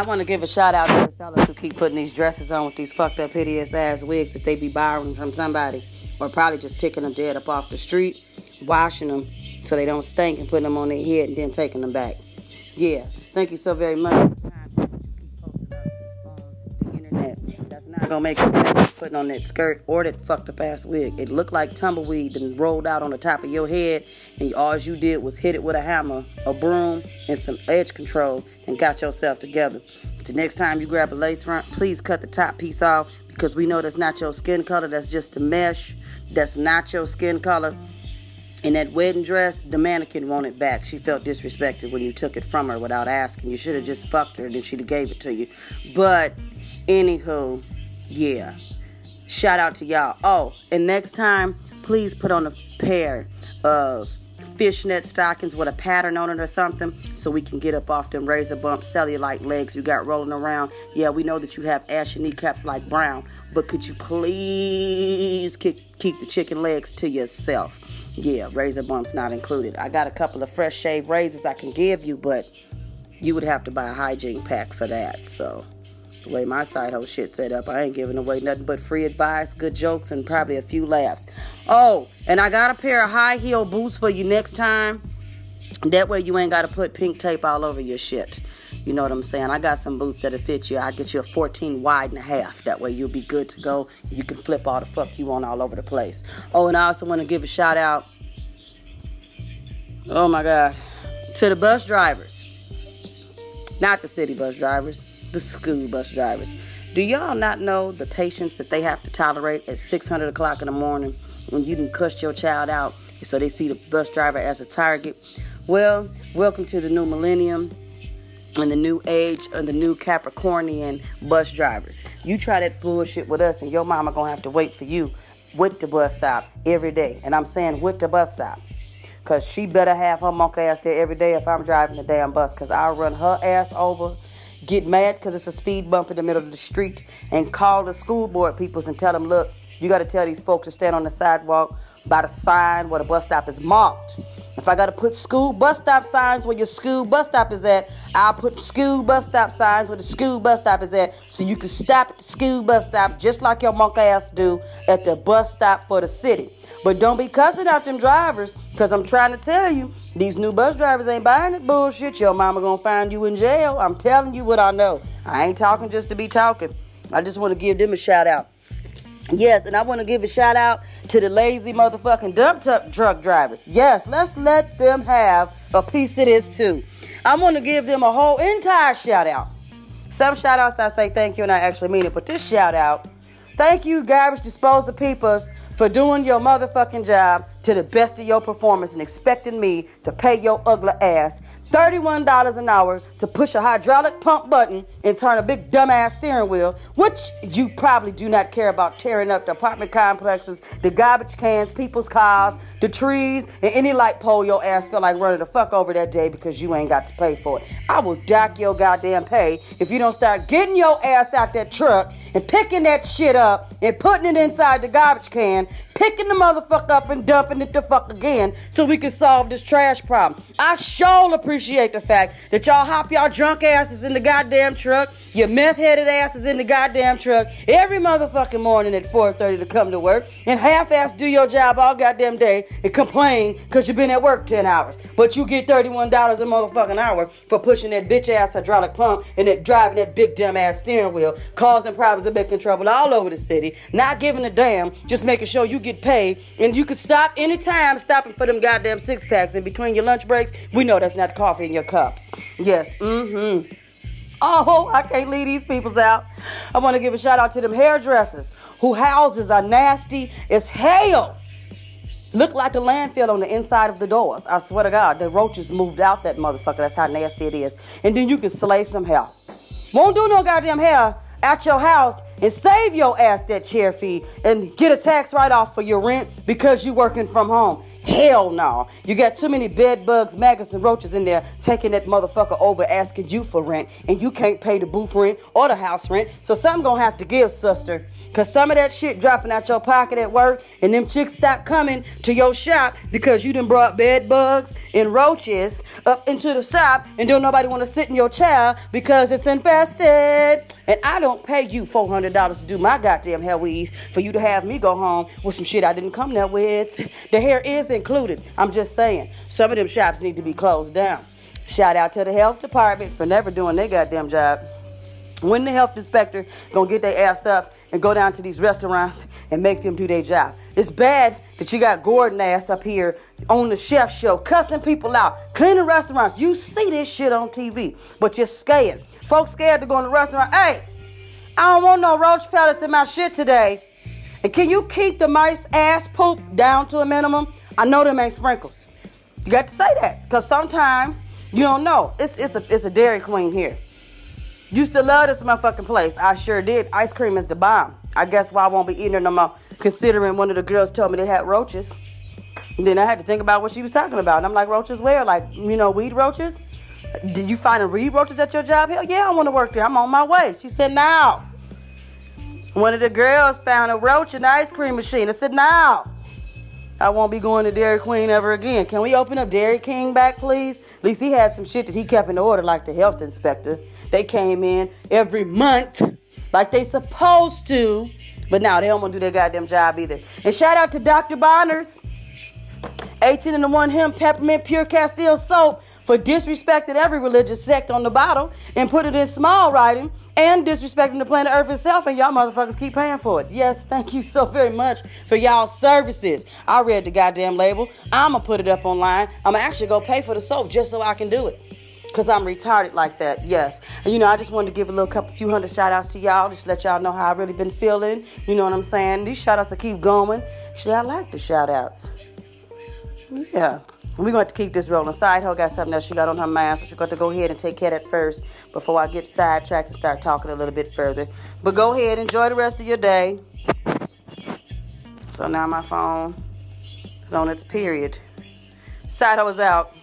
I want to give a shout out to the fellas who keep putting these dresses on with these fucked up, hideous ass wigs that they be borrowing from somebody, or probably just picking them dead up off the street, washing them so they don't stink, and putting them on their head and then taking them back. Yeah, thank you so very much. Gonna make it putting on that skirt or that fucked up ass wig. It looked like tumbleweed and rolled out on the top of your head, and all you did was hit it with a hammer, a broom, and some edge control, and got yourself together. The next time you grab a lace front, please cut the top piece off because we know that's not your skin color. That's just a mesh. That's not your skin color. In that wedding dress, the mannequin wanted back. She felt disrespected when you took it from her without asking. You should have just fucked her, then she'd have gave it to you. But anywho, yeah. Shout out to y'all. Oh, and next time, please put on a pair of fishnet stockings with a pattern on it or something so we can get up off them razor bump cellulite legs you got rolling around. Yeah, we know that you have ashy kneecaps like Brown, but could you please keep, keep the chicken legs to yourself? Yeah, razor bumps not included. I got a couple of fresh shave razors I can give you, but you would have to buy a hygiene pack for that. So, the way my side hoe shit set up, I ain't giving away nothing but free advice, good jokes, and probably a few laughs. Oh, and I got a pair of high heel boots for you next time. That way you ain't got to put pink tape all over your shit. You know what I'm saying? I got some boots that'll fit you. I get you a 14 wide and a half. That way you'll be good to go. You can flip all the fuck you want all over the place. Oh, and I also want to give a shout out. Oh my God. To the bus drivers. Not the city bus drivers, the school bus drivers. Do y'all not know the patience that they have to tolerate at 600 o'clock in the morning when you done cussed your child out so they see the bus driver as a target? Well, welcome to the new millennium and the new age of the new Capricornian bus drivers. You try that bullshit with us, and your mama gonna have to wait for you with the bus stop every day. And I'm saying with the bus stop. Cause she better have her monkey ass there every day if I'm driving the damn bus. Cause I'll run her ass over, get mad because it's a speed bump in the middle of the street, and call the school board peoples and tell them, look, you gotta tell these folks to stand on the sidewalk by the sign where the bus stop is marked. If I gotta put school bus stop signs where your school bus stop is at, I'll put school bus stop signs where the school bus stop is at so you can stop at the school bus stop just like your monkey ass do at the bus stop for the city. But don't be cussing out them drivers, cause I'm trying to tell you, these new bus drivers ain't buying it bullshit. Your mama gonna find you in jail. I'm telling you what I know. I ain't talking just to be talking. I just wanna give them a shout out. Yes, and I want to give a shout out to the lazy motherfucking dump truck drivers. Yes, let's let them have a piece of this too. I want to give them a whole entire shout out. Some shout outs I say thank you and I actually mean it, but this shout out, thank you, garbage disposal peoples, for doing your motherfucking job to the best of your performance and expecting me to pay your ugly ass $31 an hour to push a hydraulic pump button and turn a big dumbass steering wheel, which you probably do not care about tearing up the apartment complexes, the garbage cans, people's cars, the trees, and any light pole your ass feel like running the fuck over that day because you ain't got to pay for it. I will dock your goddamn pay if you don't start getting your ass out that truck and picking that shit up and putting it inside the garbage can, picking the motherfucker up and dumping it the fuck again so we can solve this trash problem. I sure appreciate the fact that y'all hop y'all drunk asses in the goddamn truck, your meth headed asses in the goddamn truck every motherfucking morning at 4:30 to come to work and half ass do your job all goddamn day and complain because you've been at work 10 hours. But you get $31 a motherfucking hour for pushing that bitch ass hydraulic pump and that driving that big dumb ass steering wheel, causing problems and making trouble all over the city, not giving a damn, just making sure you get paid and you can stop anytime stopping for them goddamn six packs in between your lunch breaks. We know that's not coffee in your cups. Yes, mm-hmm. Oh, I can't leave these peoples out. I want to give a shout out to them hairdressers who houses are nasty as hell. Look like a landfill on the inside of the doors. I swear to God, the roaches moved out that motherfucker. That's how nasty it is. And then you can slay some hair. Won't do no goddamn hair at your house and save your ass that chair fee and get a tax write off for your rent because you're working from home. Hell no. You got too many bed bugs, maggots, and roaches in there taking that motherfucker over asking you for rent, and you can't pay the booth rent or the house rent. So something gonna have to give, sister. Cause some of that shit dropping out your pocket at work, and them chicks stop coming to your shop because you done brought bed bugs and roaches up into the shop, and don't nobody want to sit in your chair because it's infested. And I don't pay you four hundred dollars to do my goddamn hair weave for you to have me go home with some shit I didn't come there with. The hair is included. I'm just saying, some of them shops need to be closed down. Shout out to the health department for never doing their goddamn job. When the health inspector gonna get their ass up and go down to these restaurants and make them do their job? It's bad that you got Gordon ass up here on the chef show cussing people out, cleaning restaurants. You see this shit on TV, but you're scared. Folks scared to go in the restaurant. Hey, I don't want no roach pellets in my shit today. And can you keep the mice ass poop down to a minimum? I know them ain't sprinkles. You got to say that because sometimes you don't know. It's it's a it's a Dairy Queen here. Used to love this motherfucking place. I sure did. Ice cream is the bomb. I guess why I won't be eating it no more. Considering one of the girls told me they had roaches. And then I had to think about what she was talking about. And I'm like, roaches where? Like, you know, weed roaches? Did you find a weed roaches at your job? Hell yeah, I want to work there. I'm on my way. She said, now. One of the girls found a roach in the ice cream machine. I said, now. I won't be going to Dairy Queen ever again. Can we open up Dairy King back, please? At least he had some shit that he kept in order, like the health inspector. They came in every month, like they supposed to, but now they don't want to do their goddamn job either. And shout out to Dr. Bronner's, 18 and the one him peppermint pure Castile soap for disrespecting every religious sect on the bottle and put it in small writing and disrespecting the planet Earth itself, and y'all motherfuckers keep paying for it. Yes, thank you so very much for y'all services. I read the goddamn label. I'ma put it up online. I'ma actually go pay for the soap just so I can do it. Cause I'm retarded like that, yes. And you know, I just wanted to give a little couple few hundred shout outs to y'all, just let y'all know how I really been feeling. You know what I'm saying? These shout outs will keep going. Actually, I like the shout outs. Yeah. We're going to keep this rolling. Side hoe got something else she got on her mind, so she's going to go ahead and take care of that first before I get sidetracked and start talking a little bit further. But go ahead, enjoy the rest of your day. So now my phone is on its period. Side hoe is out.